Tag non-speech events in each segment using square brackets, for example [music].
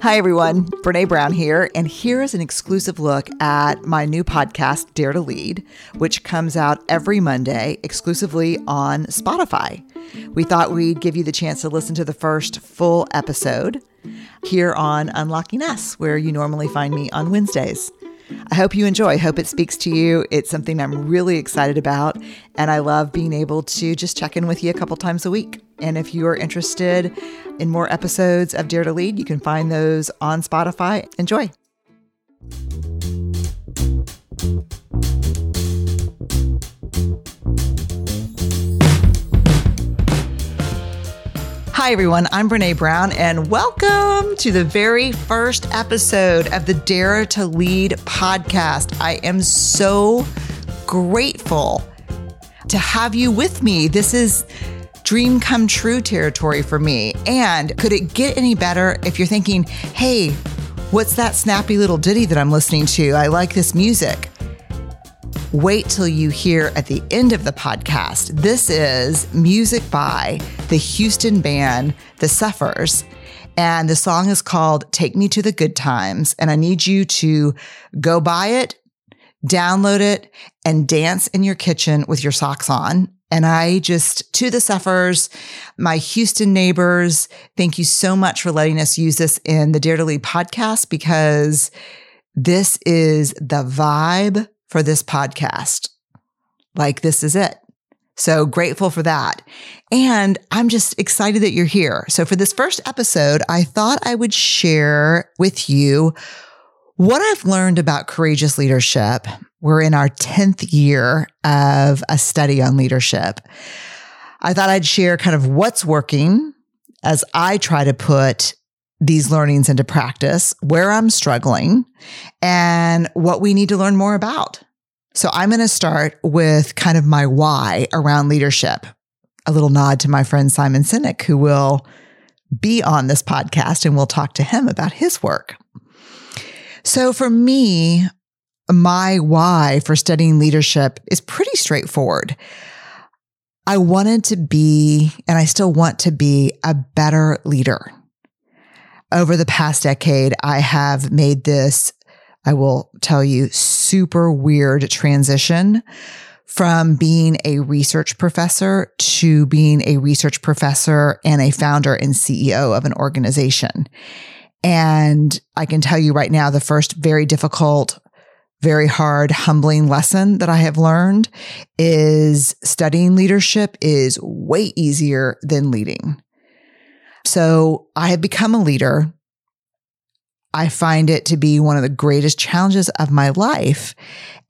Hi, everyone. Brene Brown here, and here is an exclusive look at my new podcast, Dare to Lead, which comes out every Monday exclusively on Spotify. We thought we'd give you the chance to listen to the first full episode here on Unlocking Us, where you normally find me on Wednesdays. I hope you enjoy. I hope it speaks to you. It's something I'm really excited about, and I love being able to just check in with you a couple times a week. And if you are interested in more episodes of Dare to Lead, you can find those on Spotify. Enjoy. Hi, everyone. I'm Brene Brown, and welcome to the very first episode of the Dare to Lead podcast. I am so grateful to have you with me. This is dream come true territory for me. And could it get any better if you're thinking, hey, what's that snappy little ditty that I'm listening to? I like this music. Wait till you hear at the end of the podcast. This is music by the Houston band, The Suffers. And the song is called Take Me to the Good Times. And I need you to go buy it, download it, and dance in your kitchen with your socks on. And I just, to the Suffers, my Houston neighbors, thank you so much for letting us use this in the Dare to Lead podcast because this is the vibe for this podcast. Like, this is it. So grateful for that. And I'm just excited that you're here. So for this first episode, I thought I would share with you what I've learned about courageous leadership. We're in our 10th year of a study on leadership. I thought I'd share kind of what's working as I try to put these learnings into practice, where I'm struggling, and what we need to learn more about. So I'm going to start with kind of my why around leadership. A little nod to my friend Simon Sinek, who will be on this podcast, and we'll talk to him about his work. So for me, my why for studying leadership is pretty straightforward. I wanted to be, and I still want to be, a better leader. Over the past decade, I have made this, I will tell you, super weird transition from being a research professor to being a research professor and a founder and CEO of an organization. And I can tell you right now, the first very difficult, very hard, humbling lesson that I have learned is studying leadership is way easier than leading. So I have become a leader. I find it to be one of the greatest challenges of my life.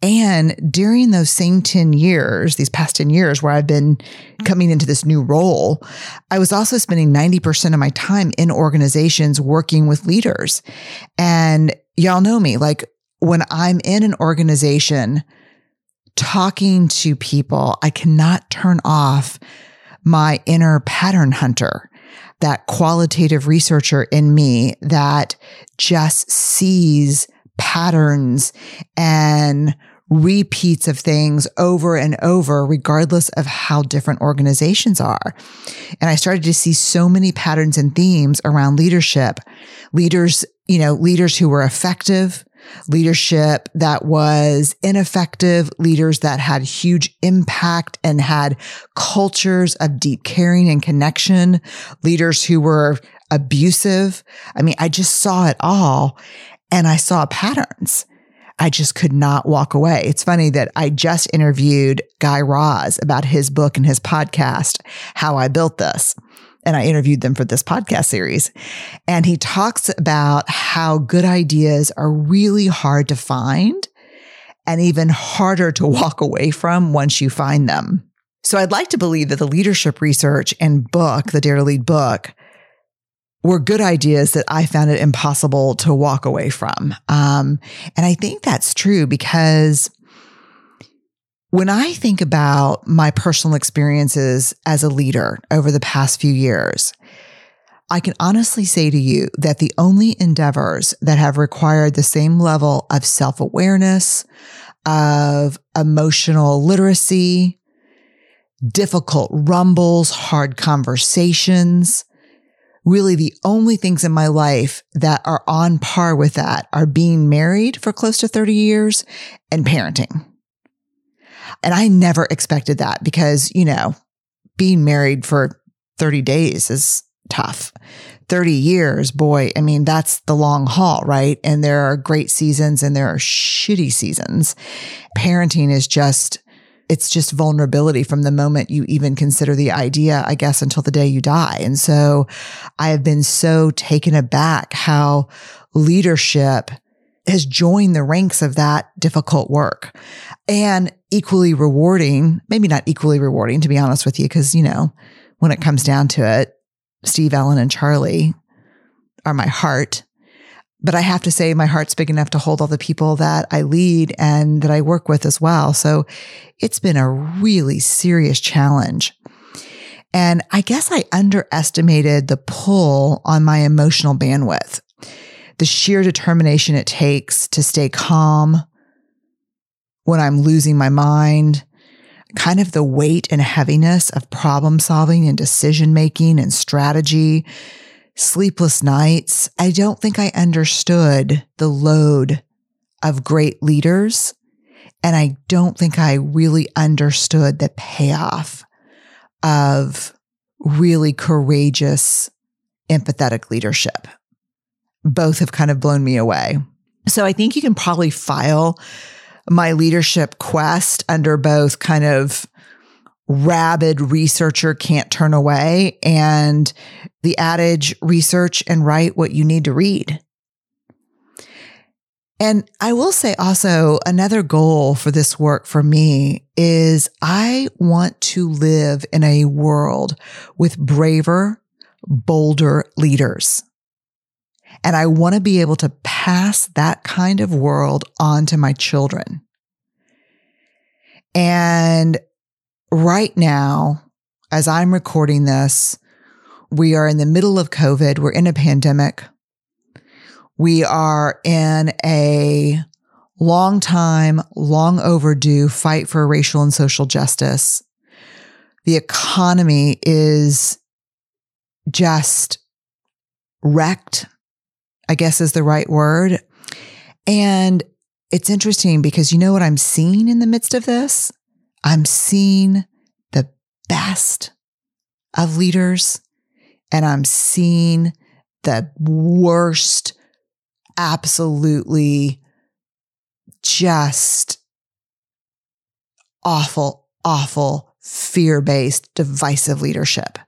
And during those same 10 years, these past 10 years where I've been mm-hmm. coming into this new role, I was also spending 90% of my time in organizations working with leaders. And y'all know me, like when I'm in an organization talking to people, I cannot turn off my inner pattern hunter that qualitative researcher in me that just sees patterns and repeats of things over and over, regardless of how different organizations are. And I started to see so many patterns and themes around leadership. Leaders, you know, leaders who were effective, leadership that was ineffective, leaders that had huge impact and had cultures of deep caring and connection, leaders who were abusive. I mean, I just saw it all and I saw patterns. I just could not walk away. It's funny that I just interviewed Guy Raz about his book and his podcast, How I Built This. And I interviewed them for this podcast series. And he talks about how good ideas are really hard to find and even harder to walk away from once you find them. So I'd like to believe that the leadership research and book, the Dare to Lead book, were good ideas that I found it impossible to walk away from. Um, and I think that's true because when I think about my personal experiences as a leader over the past few years, I can honestly say to you that the only endeavors that have required the same level of self awareness, of emotional literacy, difficult rumbles, hard conversations, really the only things in my life that are on par with that are being married for close to 30 years and parenting. And I never expected that because, you know, being married for 30 days is tough. 30 years, boy, I mean, that's the long haul, right? And there are great seasons and there are shitty seasons. Parenting is just, it's just vulnerability from the moment you even consider the idea, I guess, until the day you die. And so I have been so taken aback how leadership has joined the ranks of that difficult work and equally rewarding, maybe not equally rewarding, to be honest with you, because, you know, when it comes down to it, Steve, Ellen, and Charlie are my heart. But I have to say, my heart's big enough to hold all the people that I lead and that I work with as well. So it's been a really serious challenge. And I guess I underestimated the pull on my emotional bandwidth, the sheer determination it takes to stay calm when I'm losing my mind, kind of the weight and heaviness of problem solving and decision making and strategy, sleepless nights. I don't think I understood the load of great leaders. And I don't think I really understood the payoff of really courageous, empathetic leadership. Both have kind of blown me away. So I think you can probably file my leadership quest under both kind of rabid researcher can't turn away and the adage research and write what you need to read. And I will say also another goal for this work for me is I want to live in a world with braver, bolder leaders. And I want to be able to pass that kind of world on to my children. And right now, as I'm recording this, we are in the middle of COVID. We're in a pandemic. We are in a long time, long overdue fight for racial and social justice. The economy is just wrecked I guess is the right word. And it's interesting because you know what I'm seeing in the midst of this? I'm seeing the best of leaders and I'm seeing the worst, absolutely just awful, awful, fear based, divisive leadership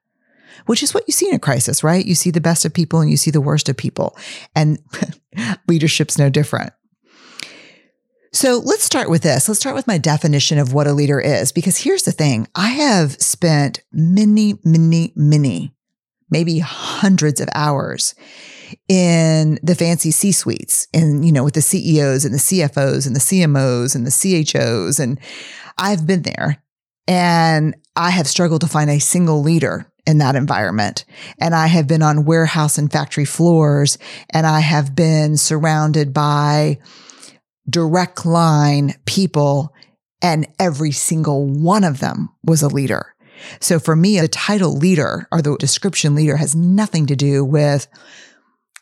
which is what you see in a crisis, right? You see the best of people and you see the worst of people. And [laughs] leadership's no different. So let's start with this. Let's start with my definition of what a leader is, because here's the thing. I have spent many, many, many, maybe hundreds of hours in the fancy C suites and, you know, with the CEOs and the CFOs and the CMOs and the CHOs. And I've been there and I have struggled to find a single leader in that environment. And I have been on warehouse and factory floors and I have been surrounded by direct line people and every single one of them was a leader. So for me, the title leader or the description leader has nothing to do with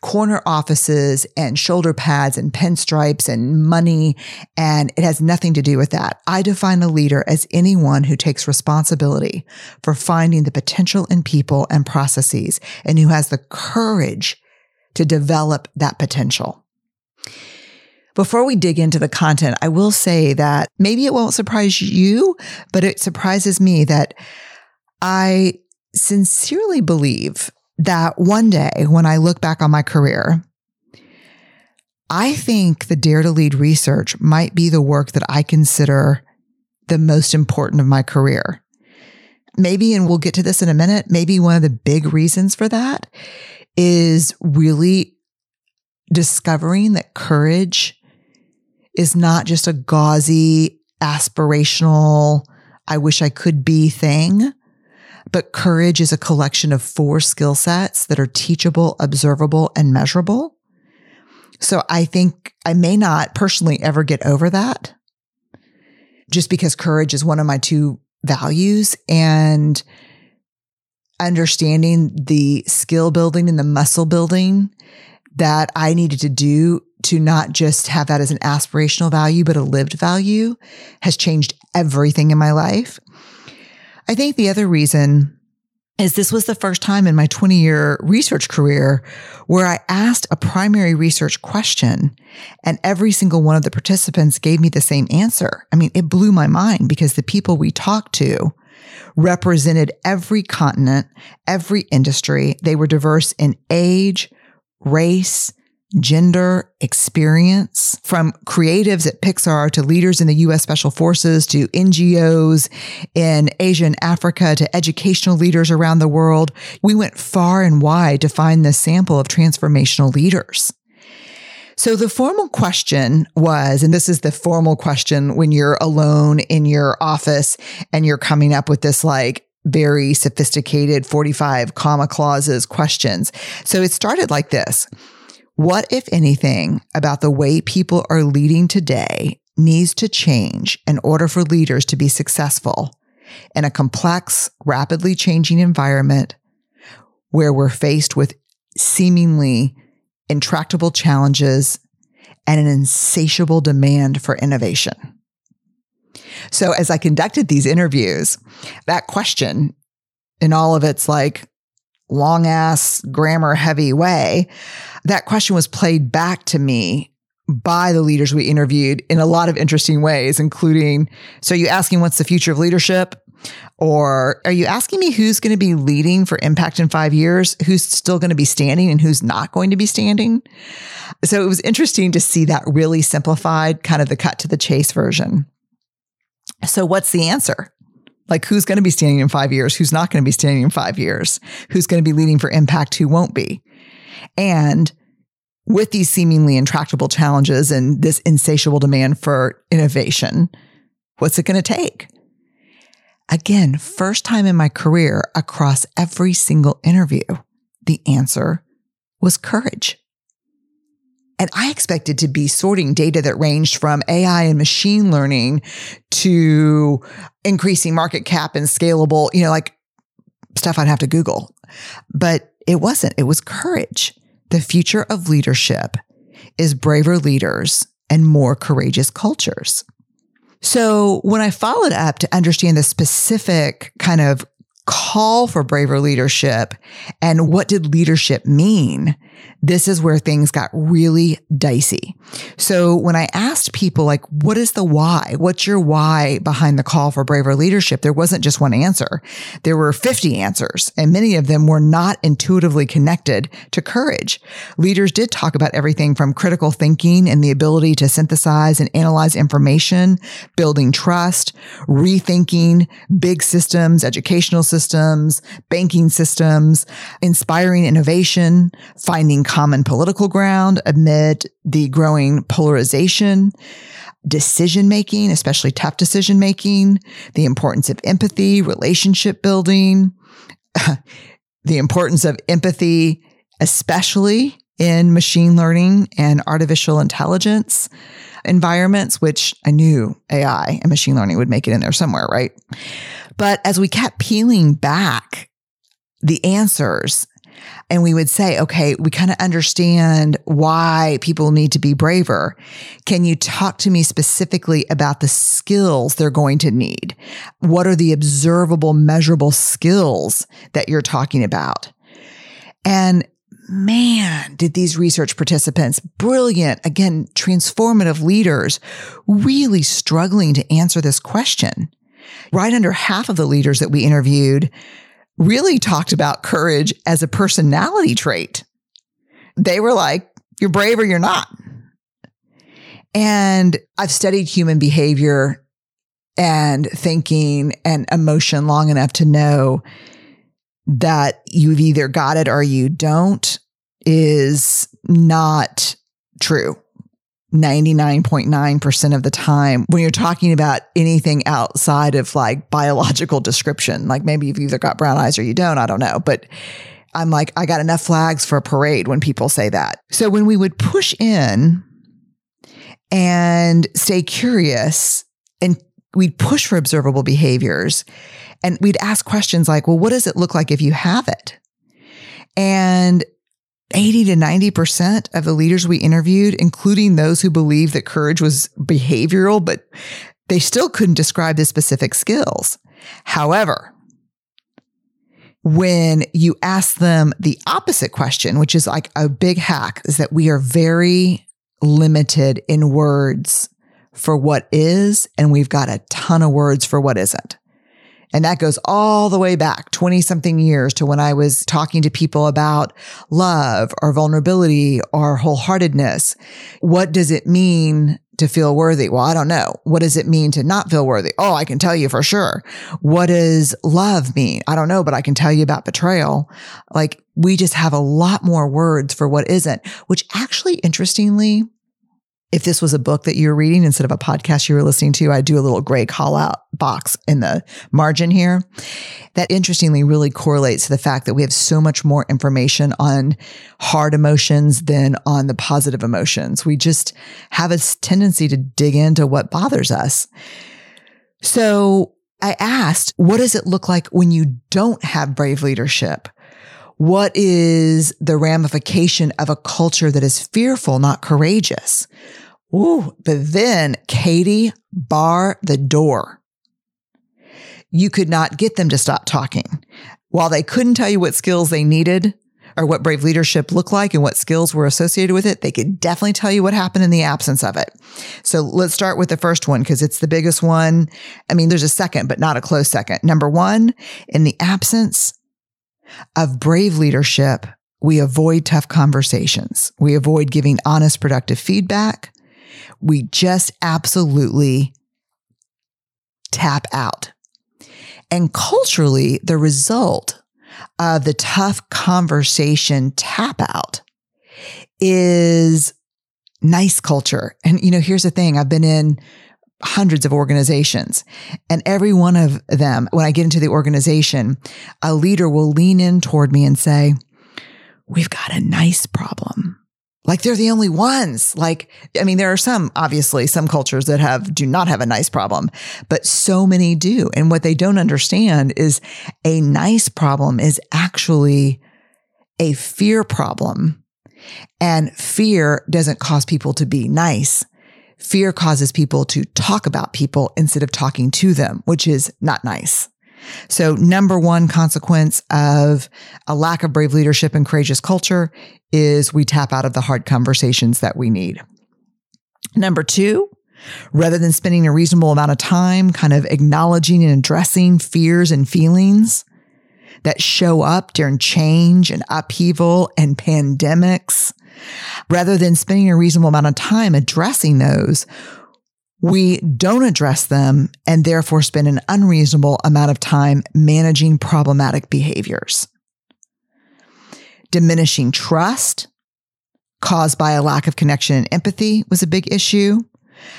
corner offices and shoulder pads and pinstripes and money. And it has nothing to do with that. I define a leader as anyone who takes responsibility for finding the potential in people and processes and who has the courage to develop that potential. Before we dig into the content, I will say that maybe it won't surprise you, but it surprises me that I sincerely believe that one day when I look back on my career, I think the Dare to Lead research might be the work that I consider the most important of my career. Maybe, and we'll get to this in a minute, maybe one of the big reasons for that is really discovering that courage is not just a gauzy, aspirational, I wish I could be thing, but courage is a collection of four skill sets that are teachable, observable, and measurable. So I think I may not personally ever get over that just because courage is one of my two values. And understanding the skill building and the muscle building that I needed to do to not just have that as an aspirational value, but a lived value has changed everything in my life. I think the other reason is this was the first time in my 20 year research career where I asked a primary research question and every single one of the participants gave me the same answer. I mean, it blew my mind because the people we talked to represented every continent, every industry. They were diverse in age, race, gender experience from creatives at Pixar to leaders in the US Special Forces to NGOs in Asia and Africa to educational leaders around the world. We went far and wide to find this sample of transformational leaders. So the formal question was, and this is the formal question when you're alone in your office and you're coming up with this like very sophisticated 45 comma clauses questions. So it started like this. What, if anything, about the way people are leading today needs to change in order for leaders to be successful in a complex, rapidly changing environment where we're faced with seemingly intractable challenges and an insatiable demand for innovation? So, as I conducted these interviews, that question in all of its like long ass grammar heavy way, that question was played back to me by the leaders we interviewed in a lot of interesting ways, including so you asking what's the future of leadership? Or are you asking me who's going to be leading for impact in five years? Who's still going to be standing and who's not going to be standing? So it was interesting to see that really simplified, kind of the cut to the chase version. So what's the answer? Like who's going to be standing in five years? Who's not going to be standing in five years? Who's going to be leading for impact? Who won't be? And with these seemingly intractable challenges and this insatiable demand for innovation, what's it going to take? Again, first time in my career across every single interview, the answer was courage. And I expected to be sorting data that ranged from AI and machine learning to increasing market cap and scalable, you know, like stuff I'd have to Google. But it wasn't. It was courage. The future of leadership is braver leaders and more courageous cultures. So when I followed up to understand the specific kind of call for braver leadership and what did leadership mean, this is where things got really dicey. So when I asked people, like, what is the why? What's your why behind the call for braver leadership? There wasn't just one answer. There were 50 answers and many of them were not intuitively connected to courage. Leaders did talk about everything from critical thinking and the ability to synthesize and analyze information, building trust, rethinking big systems, educational systems, banking systems, inspiring innovation, finding common political ground amid the growing polarization, decision making, especially tough decision making, the importance of empathy, relationship building, [laughs] the importance of empathy, especially in machine learning and artificial intelligence environments, which I knew AI and machine learning would make it in there somewhere, right? But as we kept peeling back the answers and we would say, okay, we kind of understand why people need to be braver. Can you talk to me specifically about the skills they're going to need? What are the observable, measurable skills that you're talking about? And man, did these research participants, brilliant, again, transformative leaders, really struggling to answer this question. Right under half of the leaders that we interviewed really talked about courage as a personality trait. They were like, you're brave or you're not. And I've studied human behavior and thinking and emotion long enough to know that you've either got it or you don't is not true. 99.9% of the time when you're talking about anything outside of like biological description. Like maybe you've either got brown eyes or you don't, I don't know. But I'm like, I got enough flags for a parade when people say that. So when we would push in and stay curious and we'd push for observable behaviors And we'd ask questions like, well, what does it look like if you have it? And 80 to 90% of the leaders we interviewed, including those who believed that courage was behavioral, but they still couldn't describe the specific skills. However, when you ask them the opposite question, which is like a big hack, is that we are very limited in words for what is, and we've got a ton of words for what isn't. And that goes all the way back 20 something years to when I was talking to people about love or vulnerability or wholeheartedness. What does it mean to feel worthy? Well, I don't know. What does it mean to not feel worthy? Oh, I can tell you for sure. What does love mean? I don't know, but I can tell you about betrayal. Like we just have a lot more words for what isn't, which actually interestingly if this was a book that you're reading instead of a podcast you were listening to, I'd do a little gray call out box in the margin here. That interestingly really correlates to the fact that we have so much more information on hard emotions than on the positive emotions. We just have a tendency to dig into what bothers us. So I asked, what does it look like when you don't have brave leadership? What is the ramification of a culture that is fearful, not courageous? Ooh, but then Katie bar the door. You could not get them to stop talking. While they couldn't tell you what skills they needed or what brave leadership looked like and what skills were associated with it, they could definitely tell you what happened in the absence of it. So let's start with the first one because it's the biggest one. I mean, there's a second, but not a close second. Number one, in the absence of brave leadership, we avoid tough conversations. We avoid giving honest, productive feedback. We just absolutely tap out. And culturally, the result of the tough conversation tap out is nice culture. And, you know, here's the thing I've been in hundreds of organizations. And every one of them, when I get into the organization, a leader will lean in toward me and say, we've got a nice problem. Like they're the only ones. Like, I mean, there are some, obviously, some cultures that have, do not have a nice problem, but so many do. And what they don't understand is a nice problem is actually a fear problem. And fear doesn't cause people to be nice. Fear causes people to talk about people instead of talking to them, which is not nice. So number one consequence of a lack of brave leadership and courageous culture is we tap out of the hard conversations that we need. Number two, rather than spending a reasonable amount of time kind of acknowledging and addressing fears and feelings that show up during change and upheaval and pandemics, Rather than spending a reasonable amount of time addressing those, we don't address them and therefore spend an unreasonable amount of time managing problematic behaviors. Diminishing trust caused by a lack of connection and empathy was a big issue.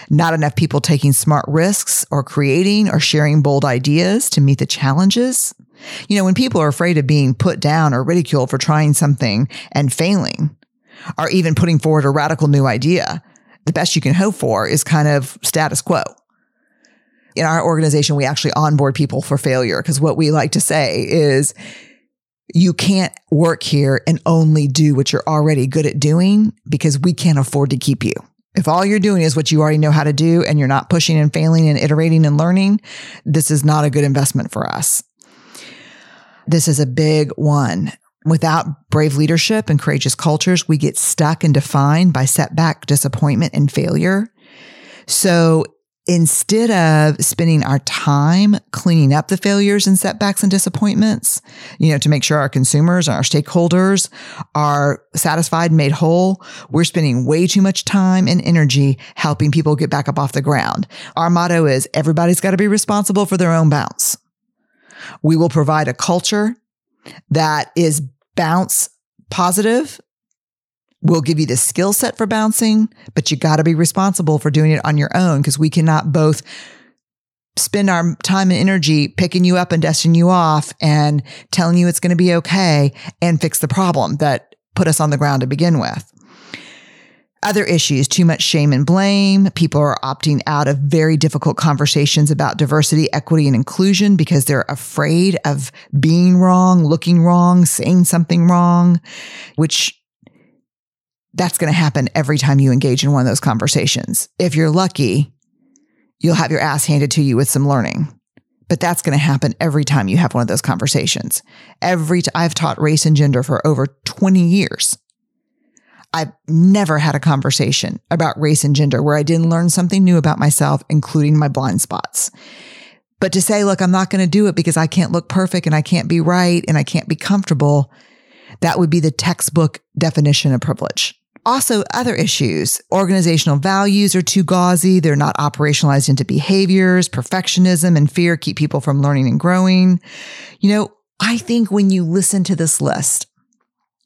Not enough people taking smart risks or creating or sharing bold ideas to meet the challenges. You know, when people are afraid of being put down or ridiculed for trying something and failing, or even putting forward a radical new idea, the best you can hope for is kind of status quo. In our organization, we actually onboard people for failure because what we like to say is you can't work here and only do what you're already good at doing because we can't afford to keep you. If all you're doing is what you already know how to do and you're not pushing and failing and iterating and learning, this is not a good investment for us. This is a big one. Without brave leadership and courageous cultures, we get stuck and defined by setback, disappointment, and failure. So instead of spending our time cleaning up the failures and setbacks and disappointments, you know, to make sure our consumers and our stakeholders are satisfied and made whole, we're spending way too much time and energy helping people get back up off the ground. Our motto is everybody's got to be responsible for their own bounce. We will provide a culture that is bounce positive We'll give you the skill set for bouncing, but you got to be responsible for doing it on your own because we cannot both spend our time and energy picking you up and dusting you off and telling you it's going to be okay and fix the problem that put us on the ground to begin with. Other issues, too much shame and blame. People are opting out of very difficult conversations about diversity, equity, and inclusion because they're afraid of being wrong, looking wrong, saying something wrong, which that's going to happen every time you engage in one of those conversations. If you're lucky, you'll have your ass handed to you with some learning. But that's going to happen every time you have one of those conversations. Every t- I've taught race and gender for over 20 years. I've never had a conversation about race and gender where I didn't learn something new about myself, including my blind spots. But to say, look, I'm not going to do it because I can't look perfect and I can't be right and I can't be comfortable, that would be the textbook definition of privilege. Also, other issues. Organizational values are too gauzy. They're not operationalized into behaviors. Perfectionism and fear keep people from learning and growing. You know, I think when you listen to this list,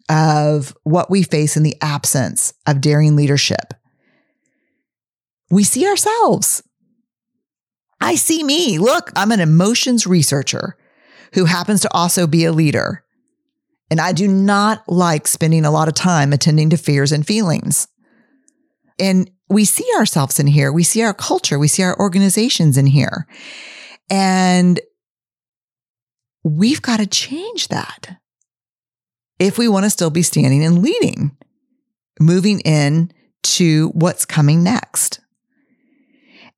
of what we face in the absence of daring leadership. We see ourselves. I see me. Look, I'm an emotions researcher who happens to also be a leader. And I do not like spending a lot of time attending to fears and feelings. And we see ourselves in here. We see our culture. We see our organizations in here. And we've got to change that if we want to still be standing and leading, moving in to what's coming next.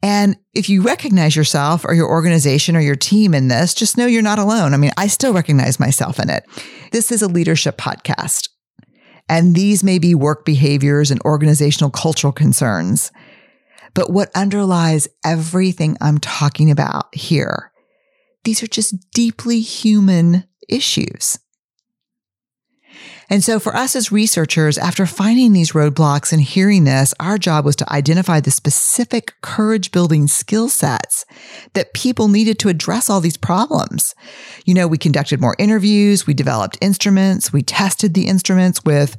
And if you recognize yourself or your organization or your team in this, just know you're not alone. I mean, I still recognize myself in it. This is a leadership podcast. And these may be work behaviors and organizational cultural concerns. But what underlies everything I'm talking about here, these are just deeply human issues. And so for us as researchers, after finding these roadblocks and hearing this, our job was to identify the specific courage building skill sets that people needed to address all these problems. You know, we conducted more interviews, we developed instruments, we tested the instruments with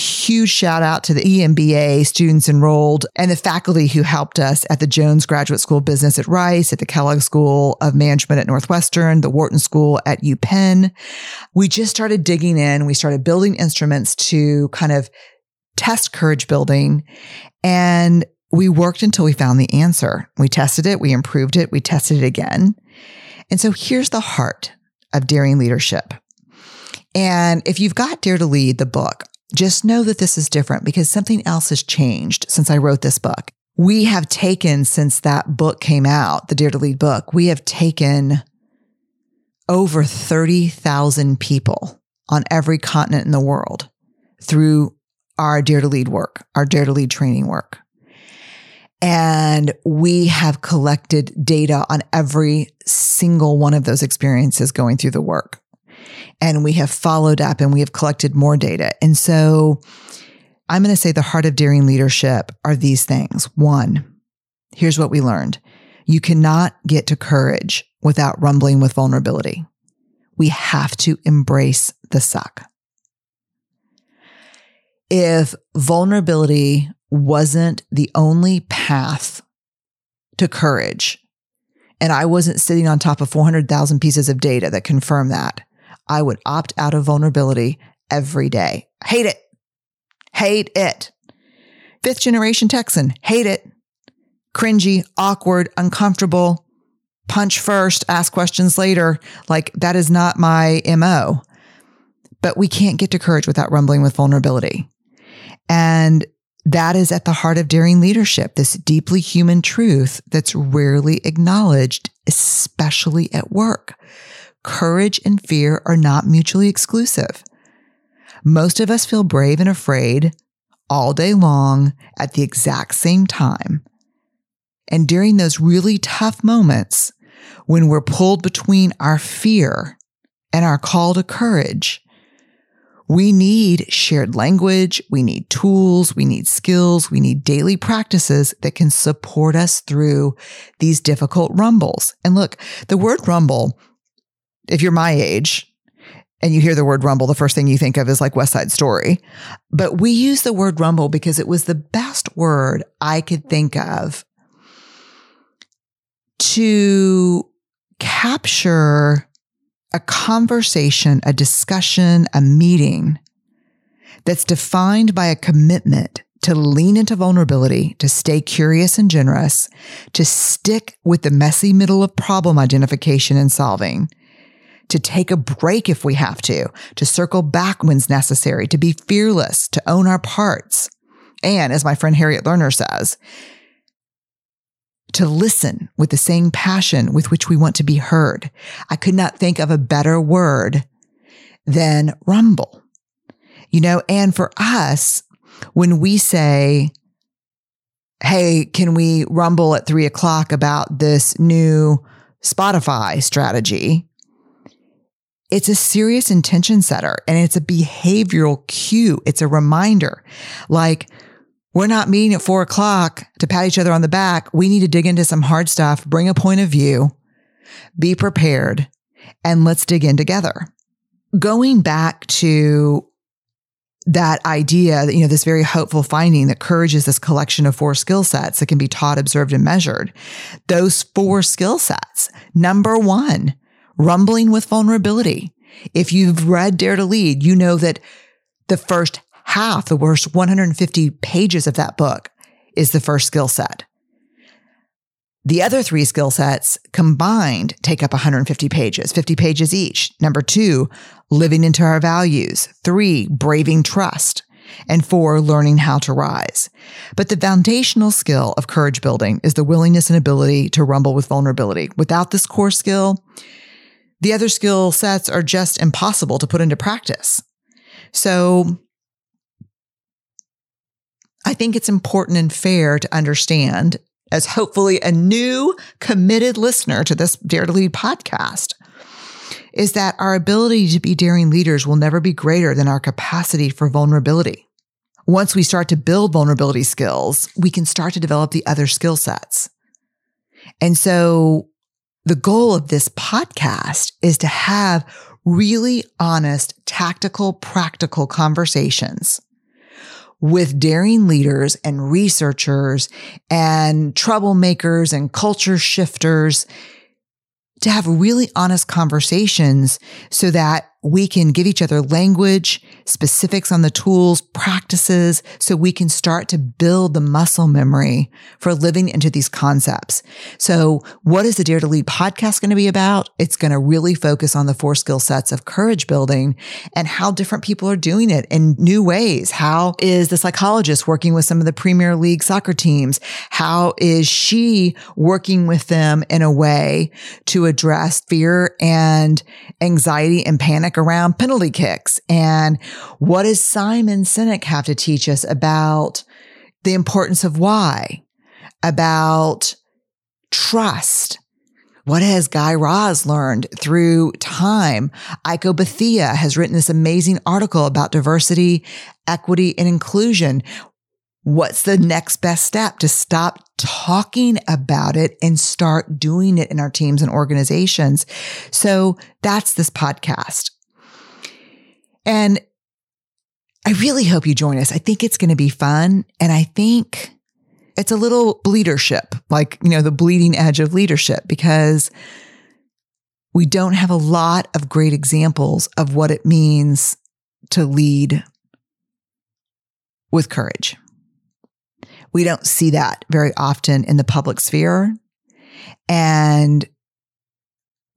huge shout out to the EMBA students enrolled and the faculty who helped us at the Jones Graduate School of Business at Rice, at the Kellogg School of Management at Northwestern, the Wharton School at UPenn. We just started digging in. We started building building instruments to kind of test courage building. And we worked until we found the answer. We tested it, we improved it, we tested it again. And so here's the heart of daring leadership. And if you've got Dare to Lead, the book, just know that this is different because something else has changed since I wrote this book. We have taken, since that book came out, the Dare to Lead book, we have taken over 30,000 people on every continent in the world through our Dare to Lead work, our Dare to Lead training work. And we have collected data on every single one of those experiences going through the work. And we have followed up and we have collected more data. And so I'm going to say the heart of daring leadership are these things. One, here's what we learned. You cannot get to courage without rumbling with vulnerability we have to embrace the suck. If vulnerability wasn't the only path to courage, and I wasn't sitting on top of 400,000 pieces of data that confirm that, I would opt out of vulnerability every day. Hate it. Hate it. Fifth generation Texan, hate it. Cringy, awkward, uncomfortable, punch first, ask questions later. Like that is not my MO. But we can't get to courage without rumbling with vulnerability. And that is at the heart of daring leadership, this deeply human truth that's rarely acknowledged, especially at work. Courage and fear are not mutually exclusive. Most of us feel brave and afraid all day long at the exact same time. And during those really tough moments, when we're pulled between our fear and our call to courage, we need shared language. We need tools. We need skills. We need daily practices that can support us through these difficult rumbles. And look, the word rumble, if you're my age, and you hear the word rumble, the first thing you think of is like West Side Story. But we use the word rumble because it was the best word I could think of to capture a conversation, a discussion, a meeting that's defined by a commitment to lean into vulnerability, to stay curious and generous, to stick with the messy middle of problem identification and solving, to take a break if we have to, to circle back when's necessary, to be fearless, to own our parts. And as my friend Harriet Lerner says, to listen with the same passion with which we want to be heard. I could not think of a better word than rumble. You know, and for us, when we say, Hey, can we rumble at three o'clock about this new Spotify strategy? It's a serious intention setter and it's a behavioral cue. It's a reminder. Like, we're not meeting at four o'clock to pat each other on the back. We need to dig into some hard stuff, bring a point of view, be prepared, and let's dig in together. Going back to that idea that, you know, this very hopeful finding that courage is this collection of four skill sets that can be taught, observed, and measured. Those four skill sets. Number one, rumbling with vulnerability. If you've read Dare to Lead, you know that the first half, the worst 150 pages of that book is the first skill set. The other three skill sets combined take up 150 pages, 50 pages each. Number two, living into our values. Three, braving trust. And four, learning how to rise. But the foundational skill of courage building is the willingness and ability to rumble with vulnerability. Without this core skill, the other skill sets are just impossible to put into practice. So I think it's important and fair to understand as hopefully a new committed listener to this Dare to Lead podcast is that our ability to be daring leaders will never be greater than our capacity for vulnerability. Once we start to build vulnerability skills, we can start to develop the other skill sets. And so the goal of this podcast is to have really honest, tactical, practical conversations with daring leaders and researchers and troublemakers and culture shifters to have really honest conversations so that we can give each other language, specifics on the tools, practices, so we can start to build the muscle memory for living into these concepts. So what is the Dare to Lead podcast going to be about? It's going to really focus on the four skill sets of courage building and how different people are doing it in new ways. How is the psychologist working with some of the Premier League soccer teams? How is she working with them in a way to address fear and anxiety and panic around penalty kicks. And what does Simon Sinek have to teach us about the importance of why, about trust? What has Guy Raz learned through time? Aiko Bethea has written this amazing article about diversity, equity, and inclusion. What's the next best step to stop talking about it and start doing it in our teams and organizations? So that's this podcast. And I really hope you join us. I think it's going to be fun. And I think it's a little leadership, like, you know, the bleeding edge of leadership, because we don't have a lot of great examples of what it means to lead with courage. We don't see that very often in the public sphere. And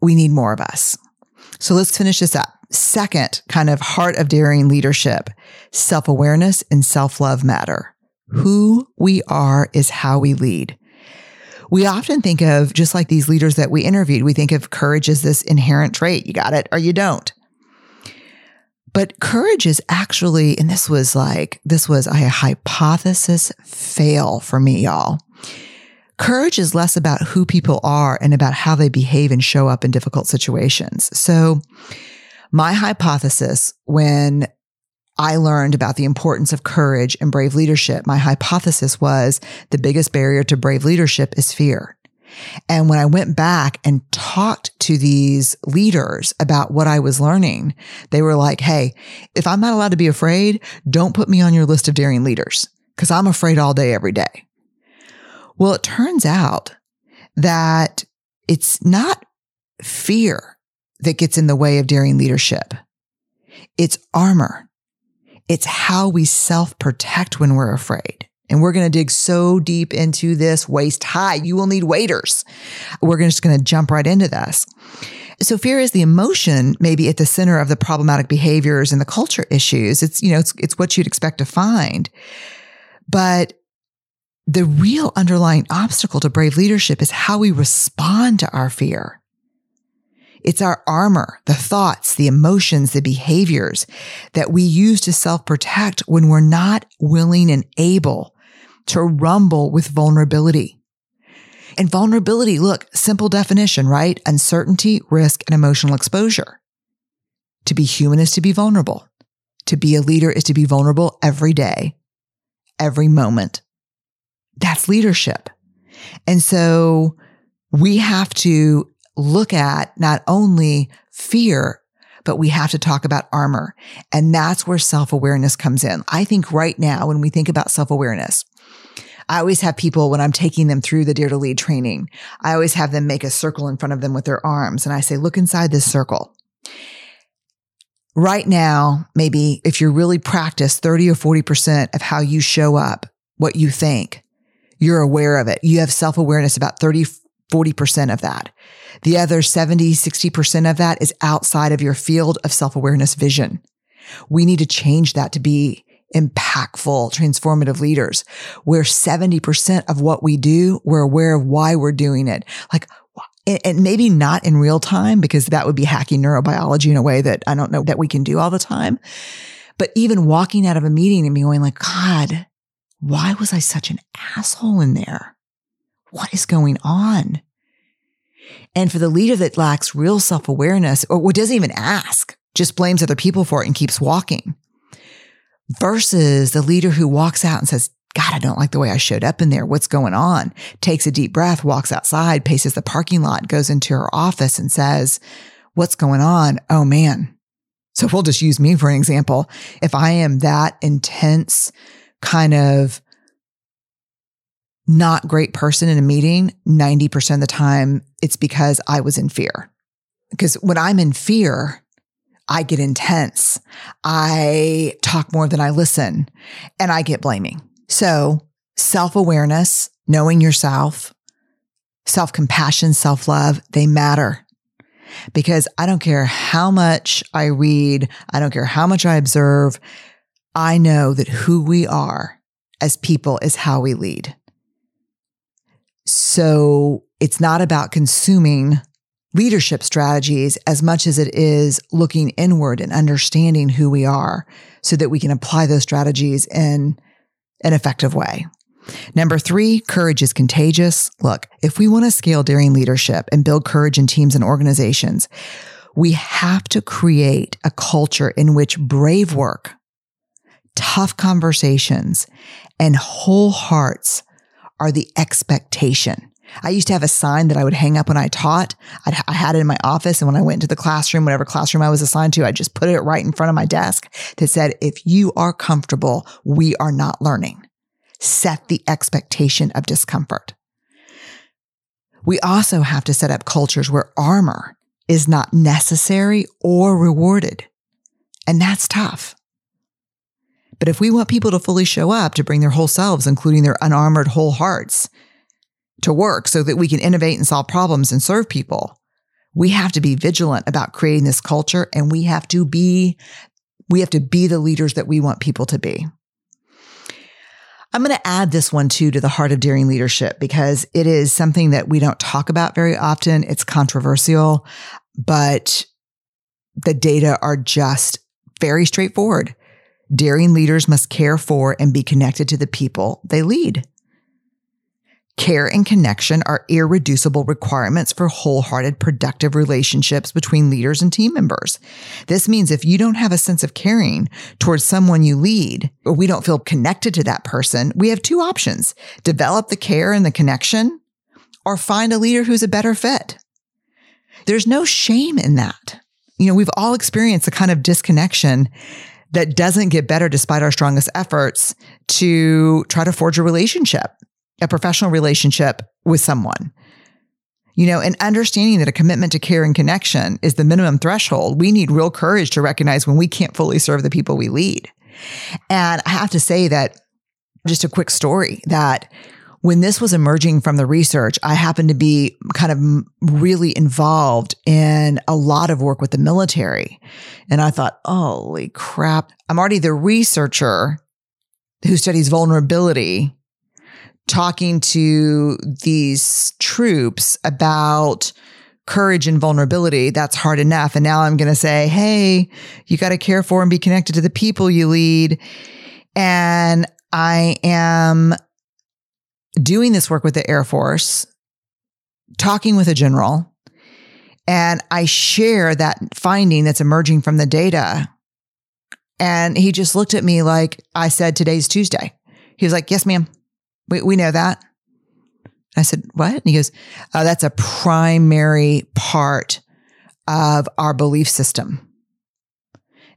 we need more of us. So let's finish this up. Second, kind of heart of daring leadership, self awareness and self love matter. Who we are is how we lead. We often think of just like these leaders that we interviewed, we think of courage as this inherent trait. You got it or you don't. But courage is actually, and this was like, this was a hypothesis fail for me, y'all. Courage is less about who people are and about how they behave and show up in difficult situations. So my hypothesis when I learned about the importance of courage and brave leadership, my hypothesis was the biggest barrier to brave leadership is fear. And when I went back and talked to these leaders about what I was learning, they were like, Hey, if I'm not allowed to be afraid, don't put me on your list of daring leaders because I'm afraid all day, every day. Well, it turns out that it's not fear that gets in the way of daring leadership. It's armor. It's how we self protect when we're afraid. And we're going to dig so deep into this waist high. You will need waders. We're just going to jump right into this. So fear is the emotion maybe at the center of the problematic behaviors and the culture issues. It's, you know, it's, it's what you'd expect to find. But the real underlying obstacle to brave leadership is how we respond to our fear. It's our armor, the thoughts, the emotions, the behaviors that we use to self protect when we're not willing and able to rumble with vulnerability. And vulnerability, look, simple definition, right? Uncertainty, risk, and emotional exposure. To be human is to be vulnerable. To be a leader is to be vulnerable every day, every moment. That's leadership. And so we have to look at not only fear, but we have to talk about armor. And that's where self awareness comes in. I think right now, when we think about self awareness, I always have people when I'm taking them through the Dare to Lead training, I always have them make a circle in front of them with their arms. And I say, look inside this circle. Right now, maybe if you're really practiced 30 or 40% of how you show up, what you think, you're aware of it. You have self awareness about 30, 40% of that. The other 70, 60% of that is outside of your field of self awareness vision. We need to change that to be impactful, transformative leaders where 70% of what we do, we're aware of why we're doing it. Like, and maybe not in real time because that would be hacking neurobiology in a way that I don't know that we can do all the time. But even walking out of a meeting and being going like, God, why was I such an asshole in there? What is going on? And for the leader that lacks real self awareness or doesn't even ask, just blames other people for it and keeps walking versus the leader who walks out and says, God, I don't like the way I showed up in there. What's going on? Takes a deep breath, walks outside, paces the parking lot, goes into her office and says, What's going on? Oh man. So we'll just use me for an example. If I am that intense, kind of not great person in a meeting, 90% of the time, it's because I was in fear. Because when I'm in fear, I get intense. I talk more than I listen and I get blaming. So self awareness, knowing yourself, self compassion, self love, they matter because I don't care how much I read. I don't care how much I observe. I know that who we are as people is how we lead. So it's not about consuming leadership strategies as much as it is looking inward and understanding who we are so that we can apply those strategies in an effective way. Number three, courage is contagious. Look, if we want to scale daring leadership and build courage in teams and organizations, we have to create a culture in which brave work, tough conversations, and whole hearts are the expectation. I used to have a sign that I would hang up when I taught. I'd, i had it in my office. And when I went into the classroom, whatever classroom I was assigned to, I just put it right in front of my desk that said, if you are comfortable, we are not learning. Set the expectation of discomfort. We also have to set up cultures where armor is not necessary or rewarded. And that's tough. But if we want people to fully show up to bring their whole selves, including their unarmored whole hearts, to work so that we can innovate and solve problems and serve people. We have to be vigilant about creating this culture and we have to be, we have to be the leaders that we want people to be. I'm going to add this one too to the heart of daring leadership because it is something that we don't talk about very often. It's controversial, but the data are just very straightforward. Daring leaders must care for and be connected to the people they lead. Care and connection are irreducible requirements for wholehearted, productive relationships between leaders and team members. This means if you don't have a sense of caring towards someone you lead, or we don't feel connected to that person, we have two options. Develop the care and the connection, or find a leader who's a better fit. There's no shame in that. You know, we've all experienced a kind of disconnection that doesn't get better despite our strongest efforts to try to forge a relationship a professional relationship with someone. You know, and understanding that a commitment to care and connection is the minimum threshold. We need real courage to recognize when we can't fully serve the people we lead. And I have to say that just a quick story that when this was emerging from the research, I happened to be kind of really involved in a lot of work with the military. And I thought, holy crap, I'm already the researcher who studies vulnerability talking to these troops about courage and vulnerability. That's hard enough. And now I'm going to say, hey, you got to care for and be connected to the people you lead. And I am doing this work with the Air Force, talking with a general, and I share that finding that's emerging from the data. And he just looked at me like I said, today's Tuesday. He was like, yes, ma'am. We, we know that. I said, what? And he goes, oh, that's a primary part of our belief system.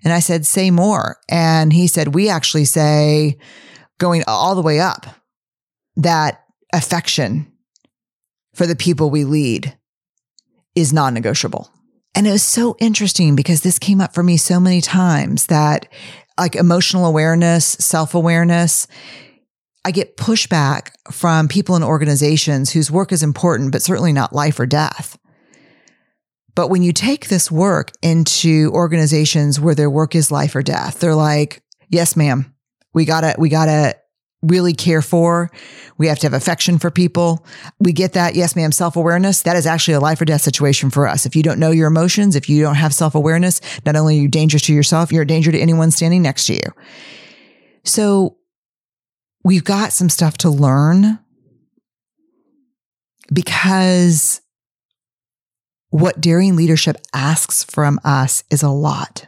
And I said, say more. And he said, we actually say going all the way up that affection for the people we lead is non negotiable. And it was so interesting because this came up for me so many times that like emotional awareness, self awareness, I get pushback from people in organizations whose work is important, but certainly not life or death. But when you take this work into organizations where their work is life or death, they're like, yes, ma'am, we gotta, we gotta really care for. We have to have affection for people. We get that. Yes, ma'am. Self awareness. That is actually a life or death situation for us. If you don't know your emotions, if you don't have self awareness, not only are you dangerous to yourself, you're a danger to anyone standing next to you. So we've got some stuff to learn because what daring leadership asks from us is a lot.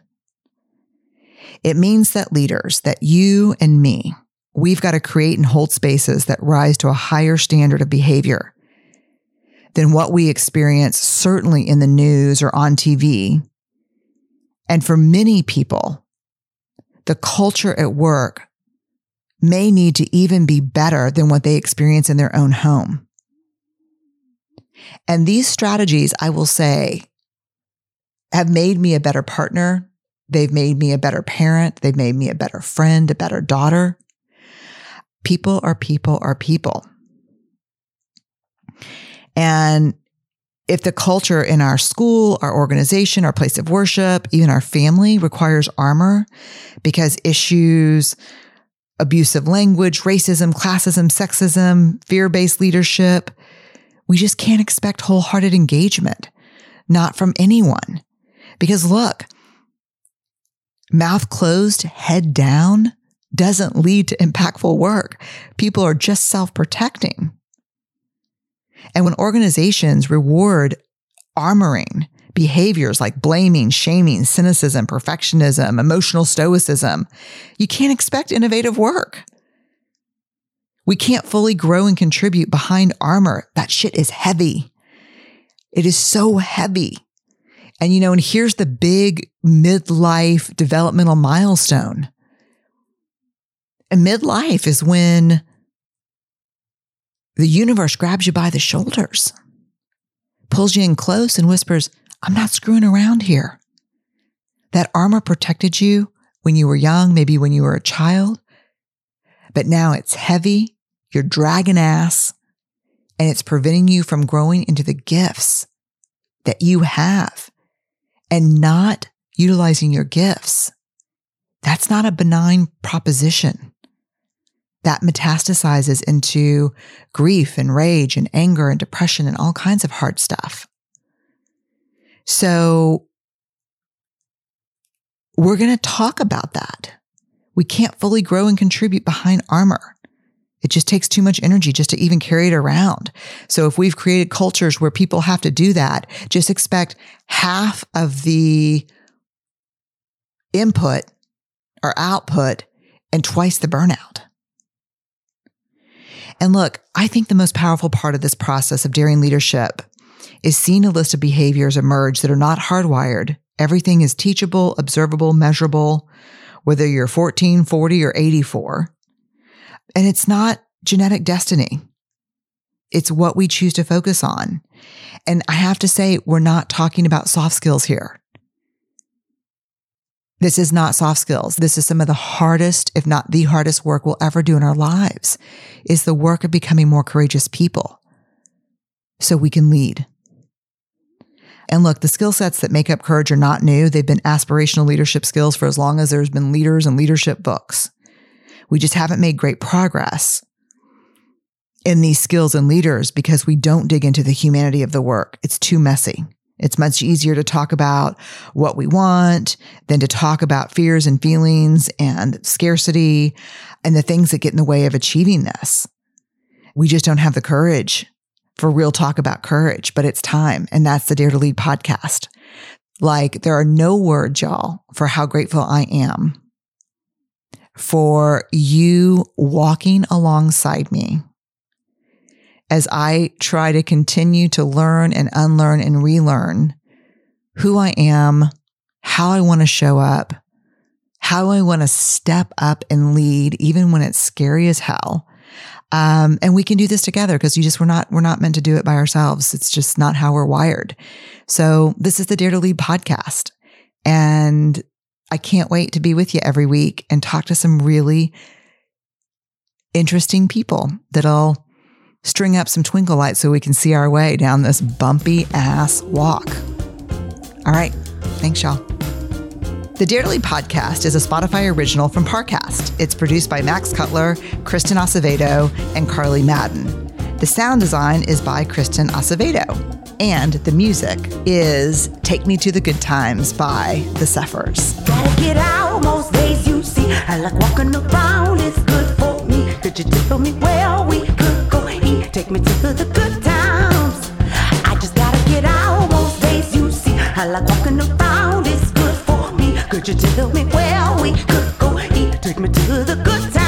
It means that leaders, that you and me, we've got to create and hold spaces that rise to a higher standard of behavior than what we experience, certainly in the news or on TV. And for many people, the culture at work may need to even be better than what they experience in their own home. And these strategies, I will say, have made me a better partner. They've made me a better parent. They've made me a better friend, a better daughter. People are people are people. And if the culture in our school, our organization, our place of worship, even our family requires armor because issues, abusive language, racism, classism, sexism, fear based leadership, we just can't expect wholehearted engagement, not from anyone. Because look, mouth closed, head down, doesn't lead to impactful work. People are just self protecting. And when organizations reward armoring behaviors like blaming, shaming, cynicism, perfectionism, emotional stoicism, you can't expect innovative work. We can't fully grow and contribute behind armor. That shit is heavy. It is so heavy. And you know, and here's the big midlife developmental milestone midlife is when the universe grabs you by the shoulders, pulls you in close, and whispers, I'm not screwing around here. That armor protected you when you were young, maybe when you were a child, but now it's heavy, you're dragging ass, and it's preventing you from growing into the gifts that you have and not utilizing your gifts. That's not a benign proposition that metastasizes into grief and rage and anger and depression and all kinds of hard stuff. So we're going to talk about that. We can't fully grow and contribute behind armor. It just takes too much energy just to even carry it around. So if we've created cultures where people have to do that, just expect half of the input or output and twice the burnout. And look, I think the most powerful part of this process of daring leadership is seeing a list of behaviors emerge that are not hardwired. Everything is teachable, observable, measurable, whether you're 14, 40, or 84. And it's not genetic destiny. It's what we choose to focus on. And I have to say, we're not talking about soft skills here. This is not soft skills. This is some of the hardest, if not the hardest work we'll ever do in our lives is the work of becoming more courageous people so we can lead. And look, the skill sets that make up courage are not new. They've been aspirational leadership skills for as long as there's been leaders and leadership books. We just haven't made great progress in these skills and leaders because we don't dig into the humanity of the work. It's too messy. It's much easier to talk about what we want than to talk about fears and feelings and scarcity and the things that get in the way of achieving this. We just don't have the courage for real talk about courage, but it's time. And that's the Dare to Lead podcast. Like there are no words, y'all, for how grateful I am for you walking alongside me as I try to continue to learn and unlearn and relearn who I am, how I want to show up, how I want to step up and lead, even when it's scary as hell. Um, and we can do this together because you just we're not we're not meant to do it by ourselves. It's just not how we're wired. So this is the Dare to Lead podcast, and I can't wait to be with you every week and talk to some really interesting people that'll string up some twinkle lights so we can see our way down this bumpy ass walk. All right. Thanks, y'all. The Lead podcast is a Spotify original from Parcast. It's produced by Max Cutler, Kristen Acevedo, and Carly Madden. The sound design is by Kristen Acevedo. And the music is Take Me to the Good Times by The Suffers. Gotta get out most days you see. I like walking around, it's good for me. Could you tell me where we could go? Take me to the good times. I just gotta get out most days you see. I like walking around, it's good for me. Could you tell me where we could go eat? Take me to the good times.